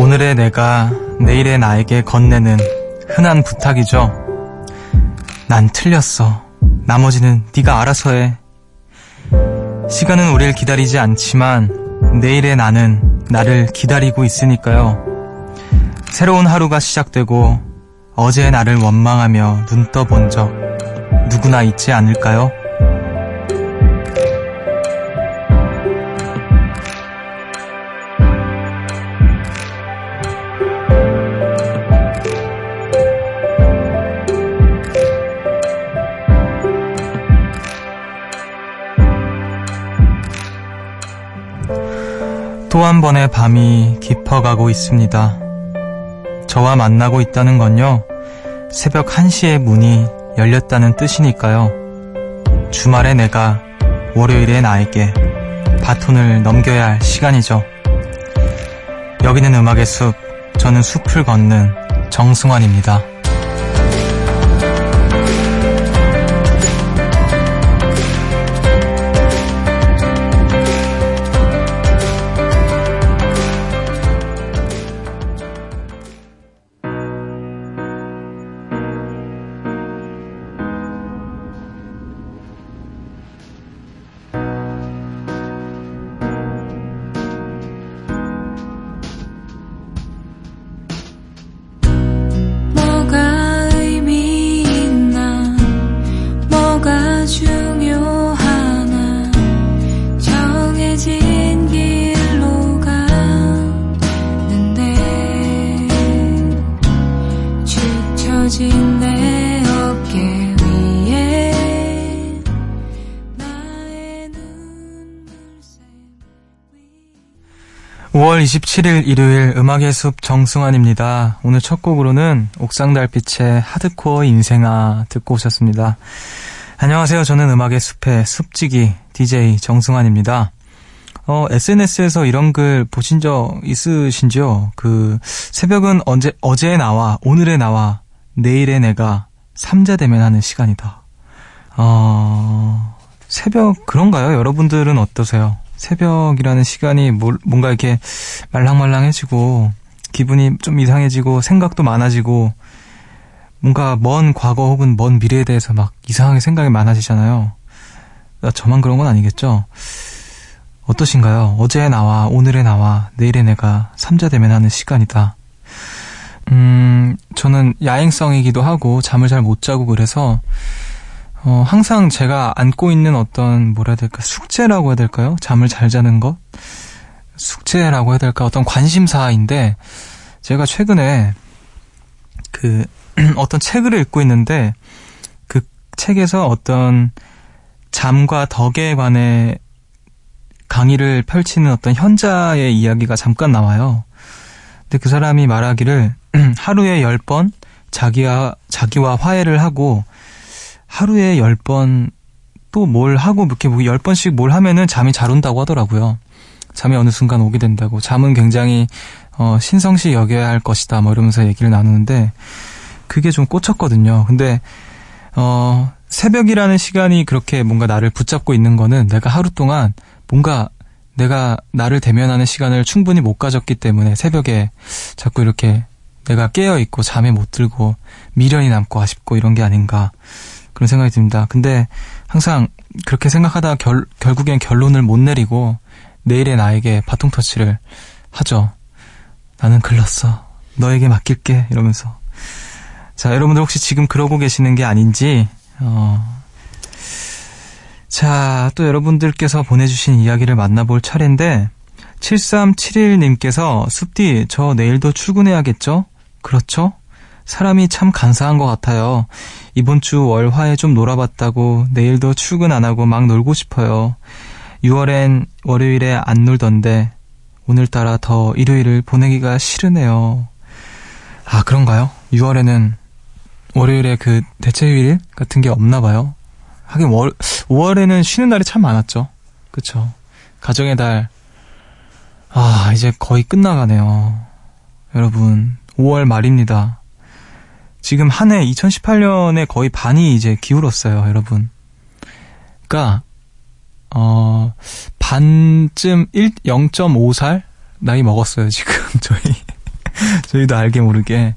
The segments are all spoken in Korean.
오늘의 내가 내일의 나에게 건네는 흔한 부탁이죠. 난 틀렸어. 나머지는 네가 알아서 해. 시간은 우릴 기다리지 않지만 내일의 나는 나를 기다리고 있으니까요. 새로운 하루가 시작되고 어제의 나를 원망하며 눈 떠본 적 누구나 있지 않을까요? 또 한 번의 밤이 깊어가고 있습니다. 저와 만나고 있다는 건요, 새벽 1시에 문이 열렸다는 뜻이니까요. 주말에 내가 월요일에 나에게 바톤을 넘겨야 할 시간이죠. 여기는 음악의 숲, 저는 숲을 걷는 정승환입니다. 5월 27일 일요일 음악의 숲 정승환입니다. 오늘 첫 곡으로는 옥상 달빛의 하드코어 인생아 듣고 오셨습니다. 안녕하세요. 저는 음악의 숲의 숲지기 DJ 정승환입니다. 어, SNS에서 이런 글 보신 적 있으신지요? 그 새벽은 언제 어제 나와 오늘의 나와 내일의 내가 삼자 되면 하는 시간이다. 어, 새벽 그런가요? 여러분들은 어떠세요? 새벽이라는 시간이 뭔가 이렇게 말랑말랑해지고 기분이 좀 이상해지고 생각도 많아지고 뭔가 먼 과거 혹은 먼 미래에 대해서 막 이상하게 생각이 많아지잖아요. 저만 그런 건 아니겠죠? 어떠신가요? 어제 나와 오늘의 나와 내일의 내가 삼자되면 하는 시간이다. 음, 저는 야행성이기도 하고 잠을 잘 못 자고 그래서 어, 항상 제가 안고 있는 어떤 뭐라 해야 될까 숙제라고 해야 될까요? 잠을 잘 자는 것 숙제라고 해야 될까 어떤 관심사인데 제가 최근에 그 어떤 책을 읽고 있는데 그 책에서 어떤 잠과 덕에 관해 강의를 펼치는 어떤 현자의 이야기가 잠깐 나와요. 근데 그 사람이 말하기를 하루에 열번 자기와 자기와 화해를 하고 하루에 10번 또 뭘 하고 이렇게 뭐 10번씩 뭘 하면은 잠이 잘 온다고 하더라고요. 잠이 어느 순간 오게 된다고. 잠은 굉장히 어, 신성시 여겨야 할 것이다. 뭐 이러면서 얘기를 나누는데 그게 좀 꽂혔거든요. 근데 어, 새벽이라는 시간이 그렇게 뭔가 나를 붙잡고 있는 거는 내가 하루 동안 뭔가 내가 나를 대면하는 시간을 충분히 못 가졌기 때문에 새벽에 자꾸 이렇게 내가 깨어 있고 잠에 못 들고 미련이 남고 아쉽고 이런 게 아닌가. 그런 생각이 듭니다. 근데 항상 그렇게 생각하다 결, 결국엔 결론을 못 내리고 내일의 나에게 바통 터치를 하죠. 나는 글렀어. 너에게 맡길게. 이러면서. 자, 여러분들 혹시 지금 그러고 계시는 게 아닌지, 어, 자, 또 여러분들께서 보내주신 이야기를 만나볼 차례인데, 7371님께서, 숲디, 저 내일도 출근해야겠죠? 그렇죠? 사람이 참 간사한 것 같아요. 이번 주 월화에 좀 놀아봤다고 내일도 출근 안 하고 막 놀고 싶어요. 6월엔 월요일에 안 놀던데 오늘따라 더 일요일을 보내기가 싫으네요. 아, 그런가요? 6월에는 월요일에 그 대체휴일 같은 게 없나 봐요. 하긴 월, 5월에는 쉬는 날이 참 많았죠. 그쵸. 가정의 달. 아, 이제 거의 끝나가네요. 여러분, 5월 말입니다. 지금 한 해 2018년에 거의 반이 이제 기울었어요, 여러분. 그니까, 어, 반쯤 1, 0.5살? 나이 먹었어요, 지금, 저희. 저희도 알게 모르게.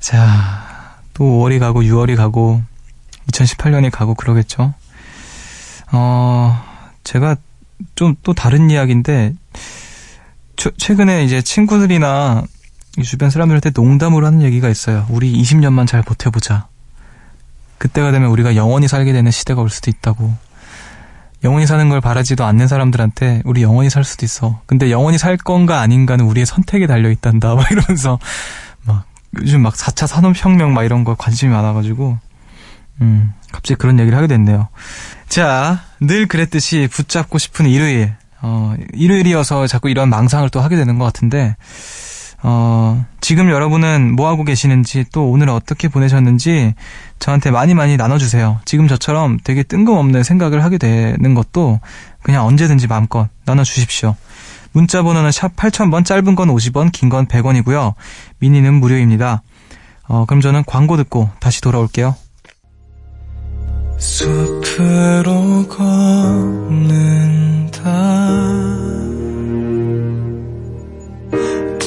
자, 또 5월이 가고 6월이 가고 2018년이 가고 그러겠죠. 어, 제가 좀 또 다른 이야기인데, 최근에 이제 친구들이나 주변 사람들한테 농담으로 하는 얘기가 있어요. 우리 20년만 잘 버텨보자. 그때가 되면 우리가 영원히 살게 되는 시대가 올 수도 있다고. 영원히 사는 걸 바라지도 않는 사람들한테 우리 영원히 살 수도 있어. 근데 영원히 살 건가 아닌가는 우리의 선택에 달려 있단다. 막 이러면서 막 요즘 막 4차 산업혁명 막 이런 거 관심이 많아가지고 음 갑자기 그런 얘기를 하게 됐네요. 자, 늘 그랬듯이 붙잡고 싶은 일요일. 어, 일요일이어서 자꾸 이런 망상을 또 하게 되는 것 같은데 어, 지금 여러분은 뭐 하고 계시는지 또 오늘 어떻게 보내셨는지 저한테 많이 많이 나눠주세요. 지금 저처럼 되게 뜬금없는 생각을 하게 되는 것도 그냥 언제든지 마음껏 나눠주십시오. 문자 번호는 샵 8000번, 짧은 건 50원, 긴 건 100원이고요. 미니는 무료입니다. 어, 그럼 저는 광고 듣고 다시 돌아올게요. 숲으로 걷는다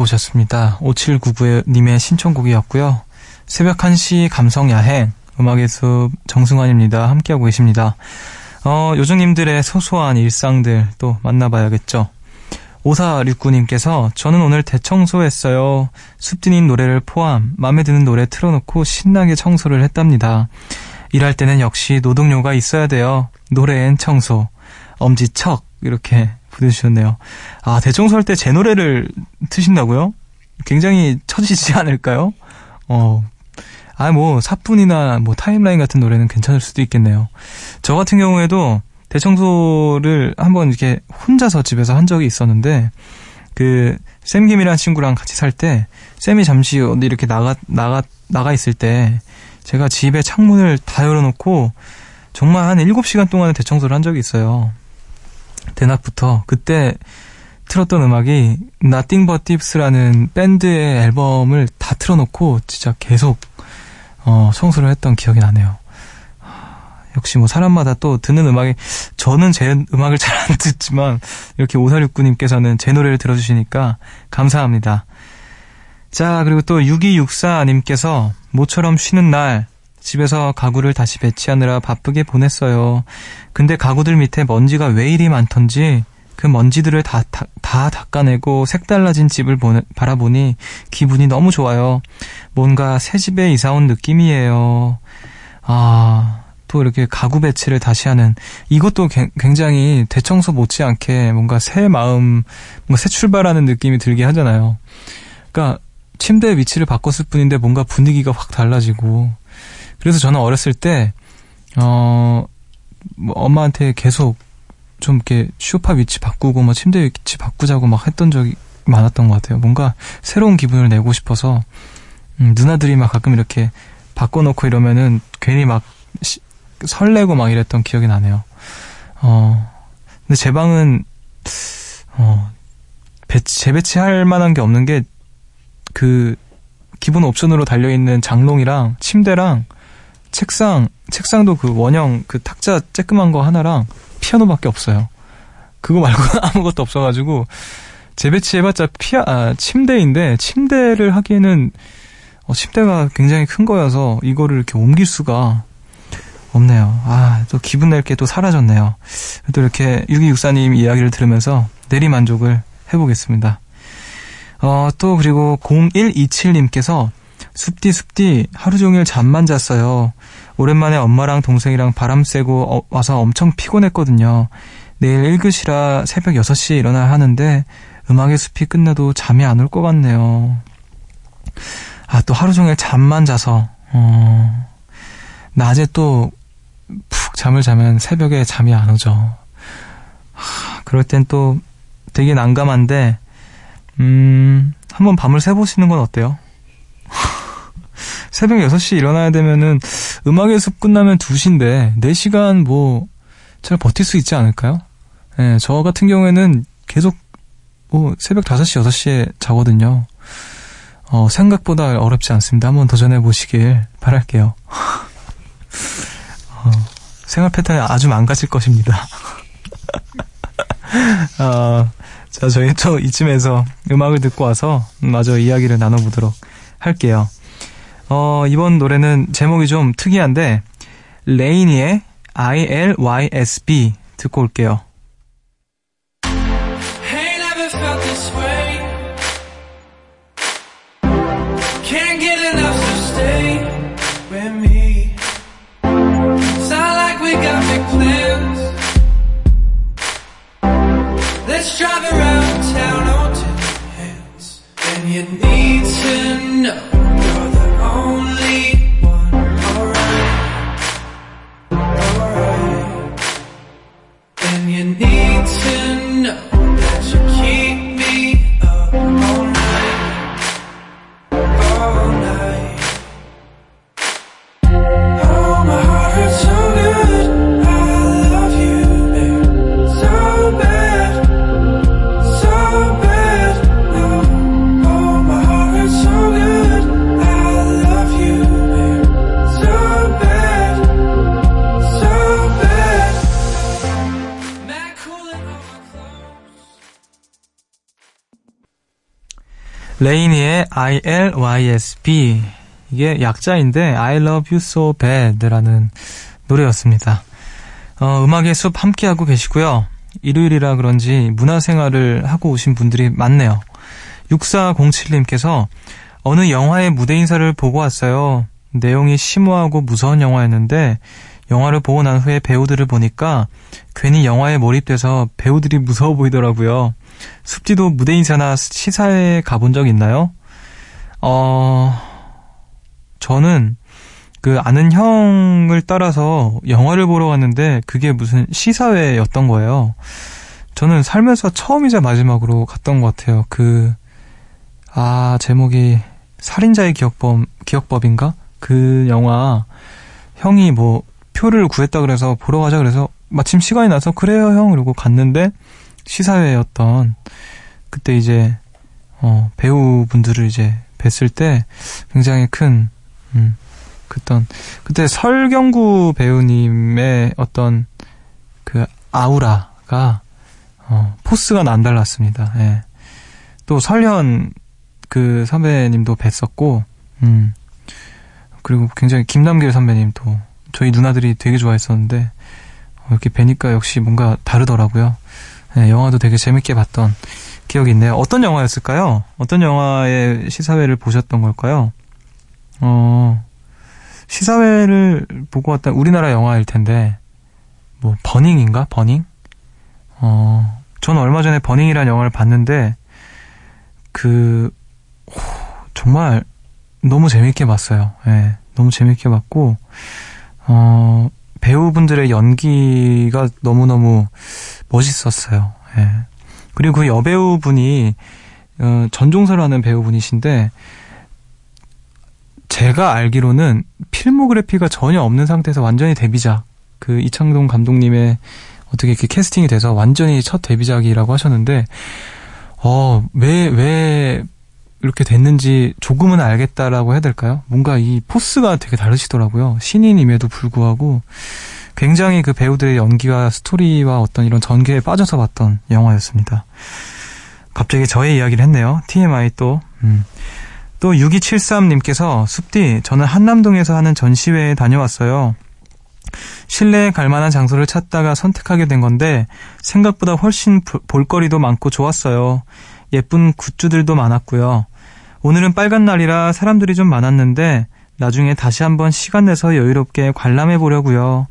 듣고 오셨습니다. 5799님의 신청곡이었고요. 새벽 1시 감성 야행, 음악의 숲 정승환입니다. 함께하고 계십니다. 어, 요정님들의 소소한 일상들 또 만나봐야겠죠. 5469님께서 저는 오늘 대청소했어요. 숲드님 노래를 포함 마음에 드는 노래 틀어놓고 신나게 청소를 했답니다. 일할 때는 역시 노동요가 있어야 돼요. 노래엔 청소. 엄지척 이렇게 보내주셨네요. 아, 대청소할 때 제 노래를 트신다고요? 굉장히 처지지 않을까요? 어, 아, 뭐, 사뿐이나 뭐 타임라인 같은 노래는 괜찮을 수도 있겠네요. 저 같은 경우에도 대청소를 한번 이렇게 혼자서 집에서 한 적이 있었는데, 그, 쌤김이라는 친구랑 같이 살 때, 쌤이 잠시 어디 이렇게 나가, 나가, 나가 있을 때, 제가 집에 창문을 다 열어놓고, 정말 한 7시간 동안 대청소를 한 적이 있어요. 대낮부터 그때 틀었던 음악이 Nothing But Tips라는 밴드의 앨범을 다 틀어놓고 진짜 계속 어, 청소를 했던 기억이 나네요. 역시 뭐 사람마다 또 듣는 음악이 저는 제 음악을 잘 안 듣지만 이렇게 5469님께서는 제 노래를 들어주시니까 감사합니다. 자 그리고 또 6264님께서 모처럼 쉬는 날 집에서 가구를 다시 배치하느라 바쁘게 보냈어요. 근데 가구들 밑에 먼지가 왜 이리 많던지 그 먼지들을 다, 다, 다 닦아내고 색달라진 집을 보내, 바라보니 기분이 너무 좋아요. 뭔가 새 집에 이사 온 느낌이에요. 아, 또 이렇게 가구 배치를 다시 하는 이것도 굉장히 대청소 못지않게 뭔가 새 마음, 뭔가 새 출발하는 느낌이 들게 하잖아요. 그러니까 침대 위치를 바꿨을 뿐인데 뭔가 분위기가 확 달라지고 그래서 저는 어렸을 때, 어, 뭐 엄마한테 계속 좀 이렇게 쇼파 위치 바꾸고 뭐 침대 위치 바꾸자고 막 했던 적이 많았던 것 같아요. 뭔가 새로운 기분을 내고 싶어서, 음, 누나들이 막 가끔 이렇게 바꿔놓고 이러면은 괜히 막 시, 설레고 막 이랬던 기억이 나네요. 어, 근데 제 방은, 어, 배치, 재배치할 만한 게 없는 게, 그, 기본 옵션으로 달려있는 장롱이랑 침대랑 책상, 책상도 그 원형 그 탁자 쬐끄만 거 하나랑 피아노밖에 없어요. 그거 말고 아무것도 없어가지고 재배치해봤자 피아, 아, 침대인데 침대를 하기에는 어, 침대가 굉장히 큰 거여서 이거를 이렇게 옮길 수가 없네요. 아, 또 기분 낼 게 또 사라졌네요. 또 이렇게 6264님 이야기를 들으면서 내리만족을 해보겠습니다. 어, 또 그리고 0127님께서 숲디 숲디 하루 종일 잠만 잤어요. 오랜만에 엄마랑 동생이랑 바람 쐬고 어, 와서 엄청 피곤했거든요. 내일 1교시라 새벽 6시에 일어나야 하는데 음악의 숲이 끝나도 잠이 안 올 것 같네요. 아, 또 하루 종일 잠만 자서, 어, 낮에 또 푹 잠을 자면 새벽에 잠이 안 오죠. 하, 그럴 땐 또 되게 난감한데, 음, 한번 밤을 새보시는 건 어때요? 새벽 6시 일어나야 되면은 음악의 숲 끝나면 2시인데 4시간 뭐 잘 버틸 수 있지 않을까요? 예, 네, 저 같은 경우에는 계속 뭐 새벽 5시, 6시에 자거든요. 어, 생각보다 어렵지 않습니다. 한번 도전해 보시길 바랄게요. 어, 생활 패턴이 아주 망가질 것입니다. 어, 자, 저희 또 이쯤에서 음악을 듣고 와서 마저 이야기를 나눠보도록 할게요. 어, 이번 노래는 제목이 좀 특이한데, 레이니의 ILYSB 듣고 올게요. ILYSB 이게 약자인데 I Love You So Bad라는 노래였습니다. 어, 음악의 숲 함께하고 계시고요. 일요일이라 그런지 문화생활을 하고 오신 분들이 많네요. 6407님께서 어느 영화의 무대 인사를 보고 왔어요. 내용이 심오하고 무서운 영화였는데 영화를 보고 난 후에 배우들을 보니까 괜히 영화에 몰입돼서 배우들이 무서워 보이더라고요. 숲지도 무대 인사나 시사회에 가본 적 있나요? 어, 저는 그 아는 형을 따라서 영화를 보러 갔는데 그게 무슨 시사회였던 거예요. 저는 살면서 처음이자 마지막으로 갔던 것 같아요. 그, 아, 제목이 살인자의 기억법, 기억법인가? 그 영화, 형이 뭐, 표를 구했다 그래서 보러 가자 그래서 마침 시간이 나서 그래요 형 그러고 갔는데 시사회였던 그때 이제 어, 배우분들을 이제 뵀을 때 굉장히 큰 음, 그던 그때 설경구 배우님의 어떤 그 아우라가 어, 포스가 남달랐습니다. 예. 또 설현 그 선배님도 뵀었고, 음, 그리고 굉장히 김남길 선배님도 저희 누나들이 되게 좋아했었는데 어, 이렇게 뵈니까 역시 뭔가 다르더라고요. 네, 영화도 되게 재밌게 봤던 기억이 있네요. 어떤 영화였을까요? 어떤 영화의 시사회를 보셨던 걸까요? 어, 시사회를 보고 왔던 우리나라 영화일 텐데, 뭐, 버닝인가? 버닝? 어, 저는 얼마 전에 버닝이라는 영화를 봤는데, 그, 오, 정말 너무 재밌게 봤어요. 예, 네, 너무 재밌게 봤고, 어, 배우분들의 연기가 너무너무 멋있었어요. 예. 그리고 그 여배우분이 어, 전종서라는 배우분이신데 제가 알기로는 필모그래피가 전혀 없는 상태에서 완전히 데뷔작 그 이창동 감독님의 어떻게 이렇게 캐스팅이 돼서 완전히 첫 데뷔작이라고 하셨는데 어왜왜 왜 이렇게 됐는지 조금은 알겠다라고 해야 될까요? 뭔가 이 포스가 되게 다르시더라고요. 신인임에도 불구하고 굉장히 그 배우들의 연기와 스토리와 어떤 이런 전개에 빠져서 봤던 영화였습니다. 갑자기 저의 이야기를 했네요. TMI 또. 음. 또 6273님께서 숲디 저는 한남동에서 하는 전시회에 다녀왔어요. 실내에 갈 만한 장소를 찾다가 선택하게 된 건데 생각보다 훨씬 볼거리도 많고 좋았어요. 예쁜 굿즈들도 많았고요. 오늘은 빨간 날이라 사람들이 좀 많았는데 나중에 다시 한번 시간 내서 여유롭게 관람해 보려고요.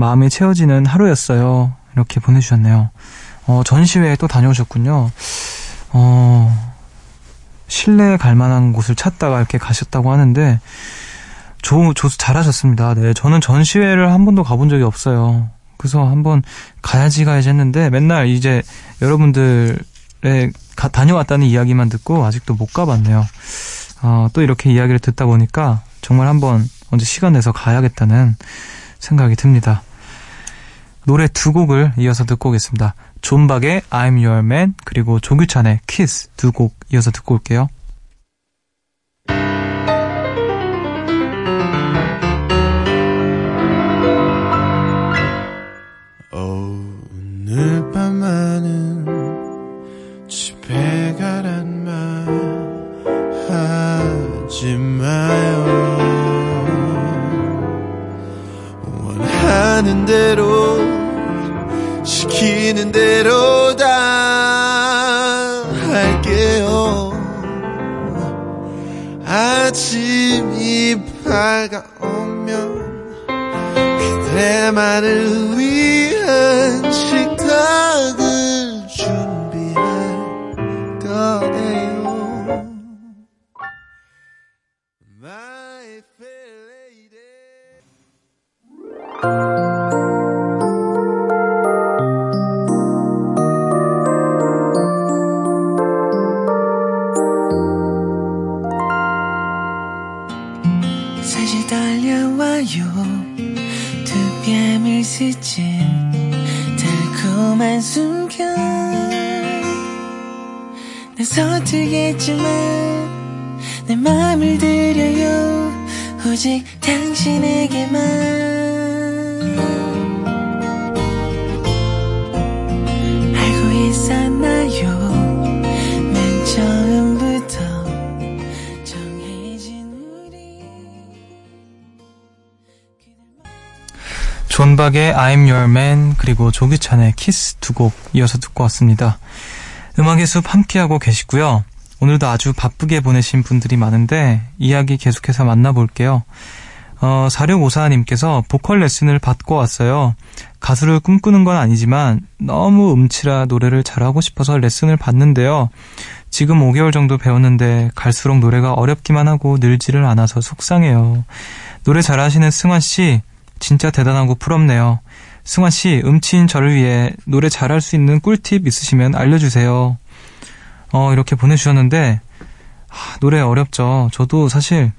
마음이 채워지는 하루였어요. 이렇게 보내주셨네요. 어, 전시회에 또 다녀오셨군요. 어, 실내에 갈 만한 곳을 찾다가 이렇게 가셨다고 하는데, 조, 조, 잘하셨습니다. 네. 저는 전시회를 한 번도 가본 적이 없어요. 그래서 한번 가야지 가야지 했는데, 맨날 이제 여러분들의 가, 다녀왔다는 이야기만 듣고 아직도 못 가봤네요. 어, 또 이렇게 이야기를 듣다 보니까 정말 한번 언제 시간 내서 가야겠다는 생각이 듭니다. 노래 두 곡을 이어서 듣고 오겠습니다. 존박의 I'm Your Man 그리고 조규찬의 Kiss 두 곡 이어서 듣고 올게요. 원하는 대로 시키는 대로 다. 할게요. 아침이 밝아오면 그대만을 위한 식탁 존박의 I'm Your Man 그리고 조규찬의 키스 두 곡 이어서 듣고 왔습니다. 음악의 숲 함께하고 계시고요. 오늘도 아주 바쁘게 보내신 분들이 많은데 이야기 계속해서 만나볼게요. 어, 4654님께서 보컬 레슨을 받고 왔어요. 가수를 꿈꾸는 건 아니지만 너무 음치라 노래를 잘하고 싶어서 레슨을 받는데요. 지금 5개월 정도 배웠는데 갈수록 노래가 어렵기만 하고 늘지를 않아서 속상해요. 노래 잘하시는 승환 씨 진짜 대단하고 부럽네요. 승환 씨 음치인 저를 위해 노래 잘할 수 있는 꿀팁 있으시면 알려주세요. 어 이렇게 보내주셨는데 하, 노래 어렵죠. 저도 사실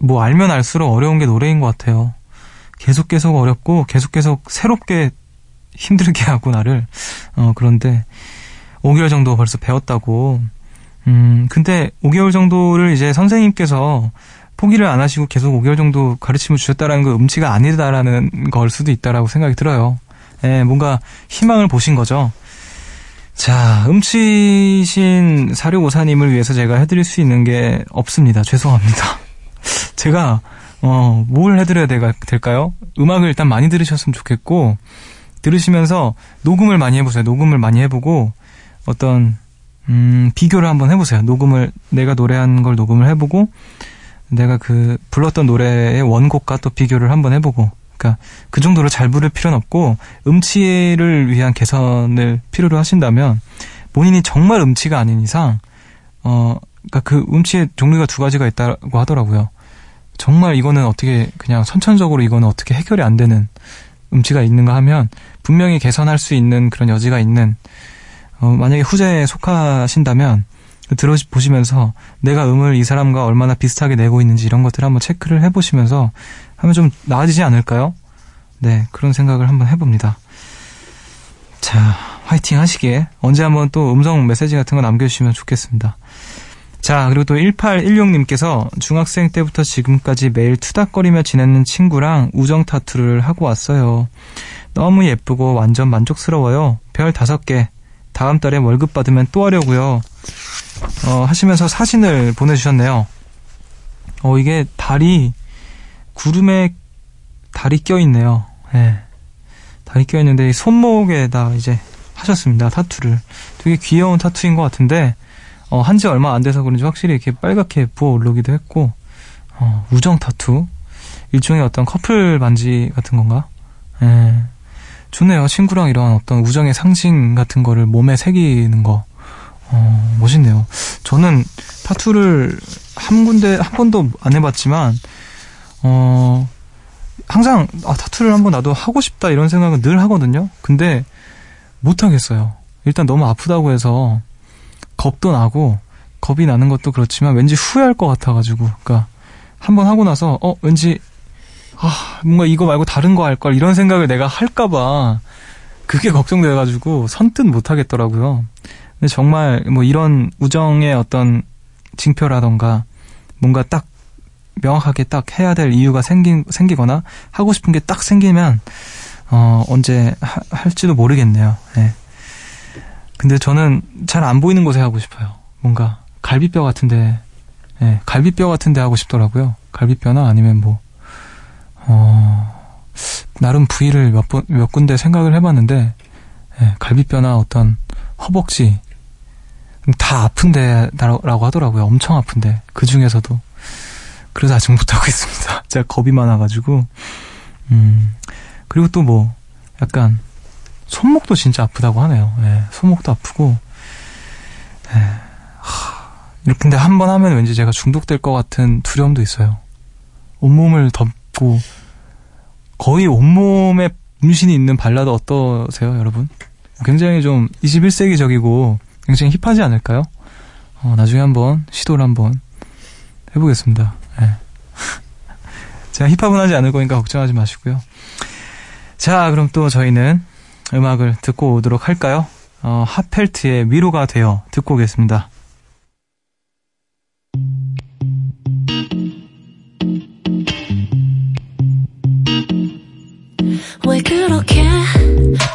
뭐 알면 알수록 어려운 게 노래인 것 같아요. 계속 계속 어렵고 계속 계속 새롭게 힘들게 하고 나를 어 그런데 5개월 정도 벌써 배웠다고 음 근데 5개월 정도를 이제 선생님께서 포기를 안 하시고 계속 5개월 정도 가르침을 주셨다라는 건 음치가 아니다라는 걸 수도 있다라고 생각이 들어요. 예, 뭔가 희망을 보신 거죠. 자, 음치신 사료고사님을 위해서 제가 해드릴 수 있는 게 없습니다. 죄송합니다. 제가, 어, 뭘 해드려야 되- 될까요? 음악을 일단 많이 들으셨으면 좋겠고, 들으시면서 녹음을 많이 해보세요. 녹음을 많이 해보고, 어떤, 음, 비교를 한번 해보세요. 녹음을, 내가 노래한 걸 녹음을 해보고, 내가 그, 불렀던 노래의 원곡과 또 비교를 한번 해보고, 그러니까 그 정도로 잘 부를 필요는 없고 음치를 위한 개선을 필요로 하신다면 본인이 정말 음치가 아닌 이상 어 그러니까 그 음치의 종류가 두 가지가 있다고 하더라고요. 정말 이거는 어떻게 그냥 선천적으로 이거는 어떻게 해결이 안 되는 음치가 있는가 하면 분명히 개선할 수 있는 그런 여지가 있는 어 만약에 후자에 속하신다면 들어보시면서 내가 음을 이 사람과 얼마나 비슷하게 내고 있는지 이런 것들을 한번 체크를 해보시면서 하면 좀 나아지지 않을까요? 네, 그런 생각을 한번 해봅니다. 자, 화이팅 하시기에 언제 한번 또 음성 메시지 같은 거 남겨주시면 좋겠습니다. 자, 그리고 또 1816님께서 중학생 때부터 지금까지 매일 투닥거리며 지내는 친구랑 우정 타투를 하고 왔어요. 너무 예쁘고 완전 만족스러워요. 별 다섯 개. 다음 달에 월급 받으면 또 하려고요. 어, 하시면서 사진을 보내주셨네요. 어, 이게 달이 구름에 달이 껴있네요. 예. 달이 껴있는데 이 손목에다 이제 하셨습니다. 타투를. 되게 귀여운 타투인 것 같은데 어, 한지 얼마 안 돼서 그런지 확실히 이렇게 빨갛게 부어 오르기도 했고 어, 우정 타투 일종의 어떤 커플 반지 같은 건가? 예. 좋네요. 친구랑 이런 어떤 우정의 상징 같은 거를 몸에 새기는 거. 어, 멋있네요. 저는 타투를 한 군데, 한 번도 안 해봤지만, 어, 항상, 아, 타투를 한번 나도 하고 싶다 이런 생각은 늘 하거든요. 근데, 못하겠어요. 일단 너무 아프다고 해서, 겁도 나고, 겁이 나는 것도 그렇지만, 왠지 후회할 것 같아가지고, 그니까, 한번 하고 나서, 어, 왠지, 아, 뭔가 이거 말고 다른 거 할 걸, 이런 생각을 내가 할까봐, 그게 걱정돼가지고, 선뜻 못 하겠더라고요. 근데 정말, 뭐, 이런 우정의 어떤 징표라던가, 뭔가 딱, 명확하게 딱 해야 될 이유가 생긴, 생기거나, 하고 싶은 게 딱 생기면, 어, 언제 하- 할지도 모르겠네요. 예. 근데 저는 잘 안 보이는 곳에 하고 싶어요. 뭔가, 갈비뼈 같은데, 예, 갈비뼈 같은데 하고 싶더라고요. 갈비뼈나 아니면 뭐, 어, 나름 부위를 몇, 번, 몇 군데 생각을 해봤는데, 예, 갈비뼈나 어떤 허벅지, 다 아픈데라고 하더라고요. 엄청 아픈데. 그 중에서도. 그래서 아직 못하고 있습니다. 제가 겁이 많아가지고. 음, 그리고 또 뭐, 약간, 손목도 진짜 아프다고 하네요. 예, 손목도 아프고. 예, 하, 이렇게 근데 한 번 하면 왠지 제가 중독될 것 같은 두려움도 있어요. 온몸을 덮고, 거의 온몸에 문신이 있는 발라드 어떠세요, 여러분? 굉장히 좀 21세기적이고 굉장히 힙하지 않을까요? 어, 나중에 한번 시도를 한번 해보겠습니다. 예. 제가 힙합은 하지 않을 거니까 걱정하지 마시고요. 자, 그럼 또 저희는 음악을 듣고 오도록 할까요? 어, 핫펠트의 위로가 되어 듣고 오겠습니다. 그렇게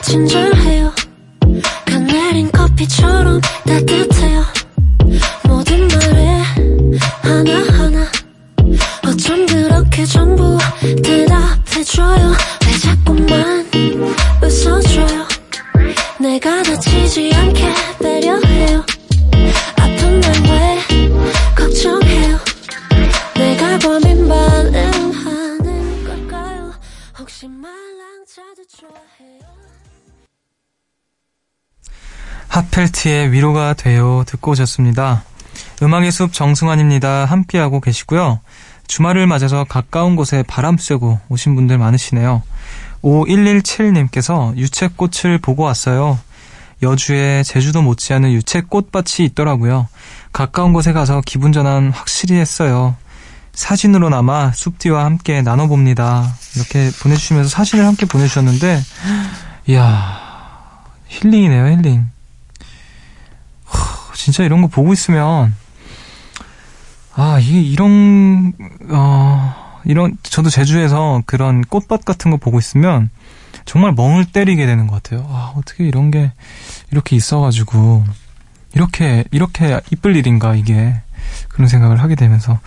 친절해요. 가 내린 커피처럼 따뜻해요. 모든 말에 하나하나 어쩜 그렇게 전부 대답해줘요. 왜 자꾸만 웃어줘요. 내가 다치지 않게 배려해요 핫펠트의 위로가 되어 듣고 오셨습니다. 음악의 숲 정승환입니다. 함께하고 계시고요. 주말을 맞아서 가까운 곳에 바람 쐬고 오신 분들 많으시네요. 5117님께서 유채꽃을 보고 왔어요. 여주에 제주도 못지않은 유채꽃밭이 있더라고요. 가까운 곳에 가서 기분 전환 확실히 했어요. 사진으로나마 숲디와 함께 나눠봅니다. 이렇게 보내주시면서 사진을 함께 보내주셨는데, 이야, 힐링이네요, 힐링. 진짜 이런 거 보고 있으면 아 이게 이런 어 이런 저도 제주에서 그런 꽃밭 같은 거 보고 있으면 정말 멍을 때리게 되는 것 같아요. 아 어떻게 이런 게 이렇게 있어가지고 이렇게 이렇게 이쁠 일인가 이게 그런 생각을 하게 되면서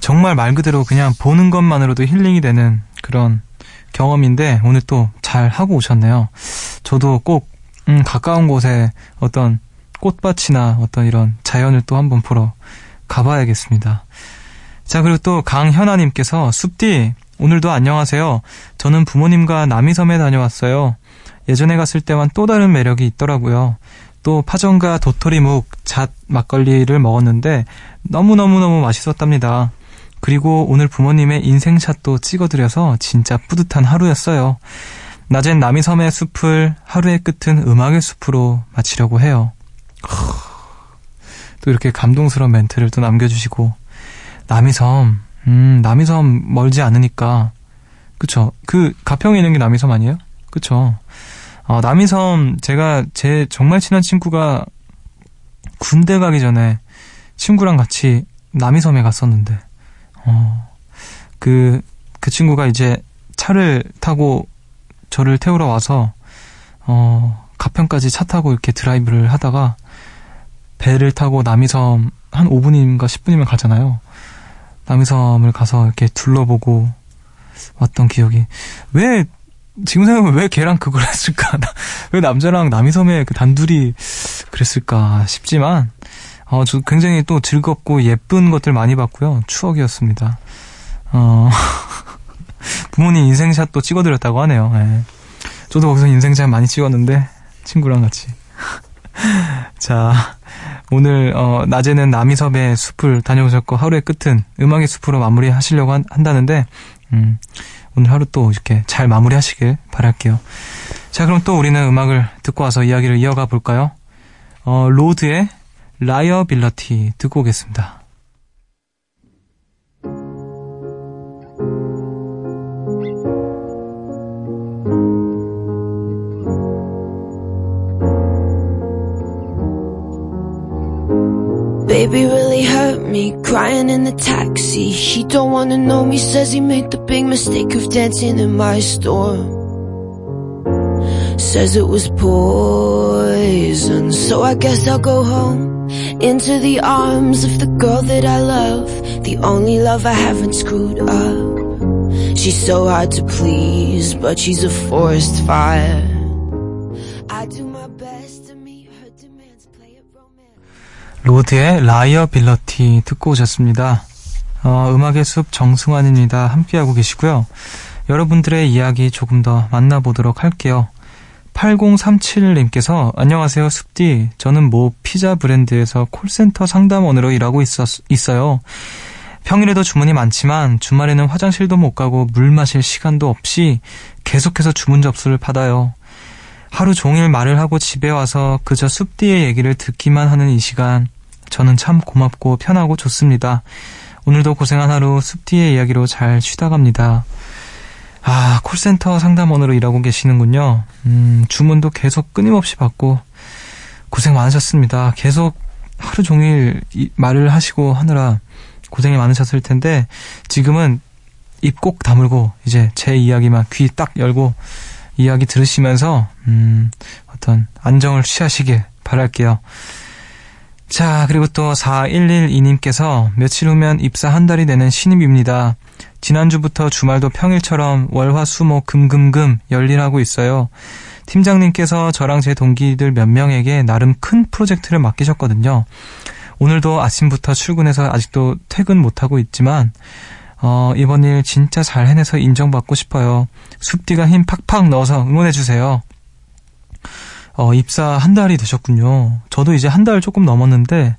정말 말 그대로 그냥 보는 것만으로도 힐링이 되는 그런 경험인데 오늘 또 잘 하고 오셨네요. 저도 꼭 음, 가까운 곳에 어떤 꽃밭이나 어떤 이런 자연을 또 한번 보러 가봐야겠습니다. 자, 그리고 또 강현아님께서 숲디 오늘도 안녕하세요. 저는 부모님과 남이섬에 다녀왔어요. 예전에 갔을 때와는 또 다른 매력이 있더라고요. 또 파전과 도토리묵, 잣, 막걸리를 먹었는데 너무너무너무 맛있었답니다. 그리고 오늘 부모님의 인생샷도 찍어드려서 진짜 뿌듯한 하루였어요. 낮엔 남이섬의 숲을 하루의 끝은 음악의 숲으로 마치려고 해요. 또 이렇게 감동스러운 멘트를 또 남겨주시고 남이섬 음 남이섬 멀지 않으니까 그쵸 그 가평에 있는 게 남이섬 아니에요? 그쵸 어, 남이섬 제가 제 정말 친한 친구가 군대 가기 전에 친구랑 같이 남이섬에 갔었는데 어그그 그 친구가 이제 차를 타고 저를 태우러 와서 어 가평까지 차 타고 이렇게 드라이브를 하다가 배를 타고 남이섬 한 5분인가 10분이면 가잖아요. 남이섬을 가서 이렇게 둘러보고 왔던 기억이. 왜, 지금 생각해보면 왜 걔랑 그걸 했을까? 나- 왜 남자랑 남이섬에 그 단둘이 그랬을까 싶지만, 어, 저 굉장히 또 즐겁고 예쁜 것들 많이 봤고요. 추억이었습니다. 어, 부모님 인생샷도 찍어드렸다고 하네요. 예. 저도 거기서 인생샷 많이 찍었는데, 친구랑 같이. 자, 오늘, 어, 낮에는 남이섬의 숲을 다녀오셨고, 하루의 끝은 음악의 숲으로 마무리 하시려고 한, 한다는데, 음, 오늘 하루 또 이렇게 잘 마무리 하시길 바랄게요. 자, 그럼 또 우리는 음악을 듣고 와서 이야기를 이어가 볼까요? 어, Lorde의 Liability 듣고 오겠습니다. Crying in the taxi. He don't wanna know me, says he made the big mistake of dancing in my store. Says it was poison, so I guess I'll go home. Into the arms of the girl that I love, the only love I haven't screwed up. She's so hard to please, but she's a forest fire. I do Lorde의 Liability 듣고 오셨습니다. 어, 음악의 숲 정승환입니다. 함께하고 계시고요. 여러분들의 이야기 조금 더 만나보도록 할게요. 8037님께서 안녕하세요 숲디 저는 모 피자 브랜드에서 콜센터 상담원으로 일하고 있었, 있어요 평일에도 주문이 많지만 주말에는 화장실도 못 가고 물 마실 시간도 없이 계속해서 주문 접수를 받아요 하루 종일 말을 하고 집에 와서 그저 숲디의 얘기를 듣기만 하는 이 시간 저는 참 고맙고 편하고 좋습니다 오늘도 고생한 하루 숲디의 이야기로 잘 쉬다 갑니다 아, 콜센터 상담원으로 일하고 계시는군요. 음, 주문도 계속 끊임없이 받고 고생 많으셨습니다. 계속 하루 종일 이- 말을 하시고 하느라 고생이 많으셨을 텐데 지금은 입 꼭 다물고 이제 제 이야기만 귀 딱 열고 이야기 들으시면서 음, 어떤 안정을 취하시길 바랄게요. 자, 그리고 또 4112님께서 며칠 후면 입사 한 달이 되는 신입입니다. 지난주부터 주말도 평일처럼 월화 수목 금금금 열일하고 있어요. 팀장님께서 저랑 제 동기들 몇 명에게 나름 큰 프로젝트를 맡기셨거든요. 오늘도 아침부터 출근해서 아직도 퇴근 못하고 있지만 어, 이번 일 진짜 잘 해내서 인정받고 싶어요. 숲디가 힘 팍팍 넣어서 응원해주세요. 어, 입사 한 달이 되셨군요. 저도 이제 한 달 조금 넘었는데,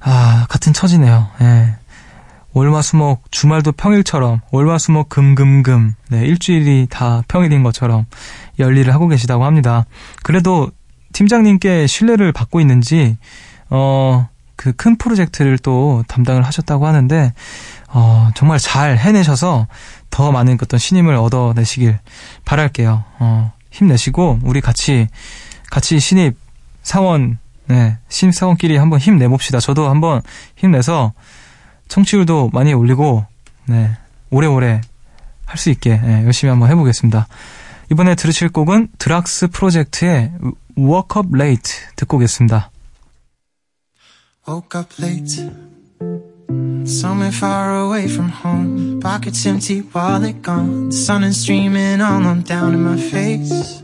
아, 같은 처지네요. 예. 월화수목 주말도 평일처럼 월화수목 금금금 네 일주일이 다 평일인 것처럼 열일을 하고 계시다고 합니다. 그래도 팀장님께 신뢰를 받고 있는지 어 그 큰 프로젝트를 또 담당을 하셨다고 하는데 어 정말 잘 해내셔서 더 많은 어떤 신임을 얻어내시길 바랄게요. 어 힘내시고 우리 같이 같이 신입 사원 네 신입 사원끼리 한번 힘내봅시다. 저도 한번 힘내서 청취율도 많이 올리고 네 오래오래 할 수 있게 네, 열심히 한번 해보겠습니다. 이번에 들으실 곡은 드락스 프로젝트의 Walk Up Late 듣고 오겠습니다. Woke up late. Somewhere far away from home. Pockets empty, wallet gone. The sun is streaming all on down in my face.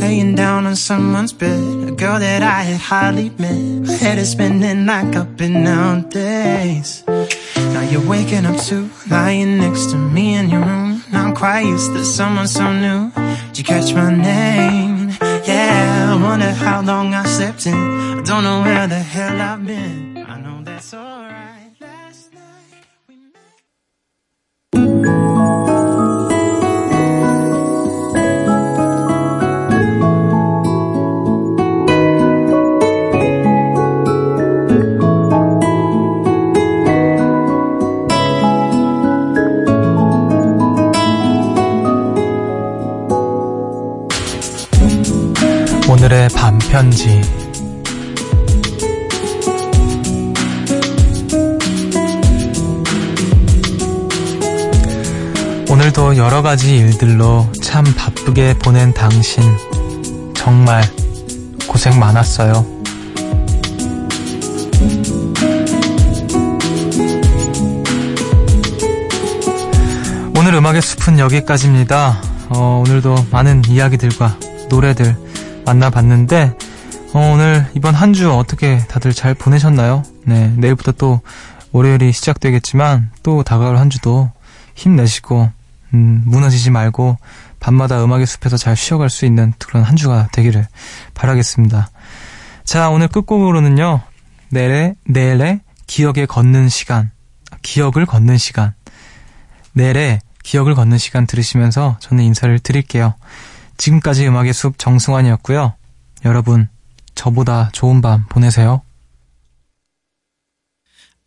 Laying down on someone's bed. A girl that I had hardly met. My head is spinning like up and down days. Now you're waking up too, lying next to me in your room. Now I'm quite used to someone so new. Did you catch my name? Yeah, I wonder how long I slept in. I don't know where the hell I've been. I know that's alright. 오늘의 반편지 오늘도 여러 가지 일들로 참 바쁘게 보낸 당신 정말 고생 많았어요. 오늘 음악의 숲은 여기까지입니다. 어, 오늘도 많은 이야기들과 노래들 만나봤는데 어, 오늘 이번 한 주 어떻게 다들 잘 보내셨나요? 네, 내일부터 또 월요일이 시작되겠지만 또 다가올 한 주도 힘내시고 음, 무너지지 말고 밤마다 음악의 숲에서 잘 쉬어갈 수 있는 그런 한 주가 되기를 바라겠습니다. 자, 오늘 끝곡으로는요. 내래, 내래, 기억에 걷는 시간. 기억을 걷는 시간. 내래, 기억을 걷는 시간 들으시면서 저는 인사를 드릴게요. 지금까지 음악의 숲 정승환이었고요. 여러분, 저보다 좋은 밤 보내세요.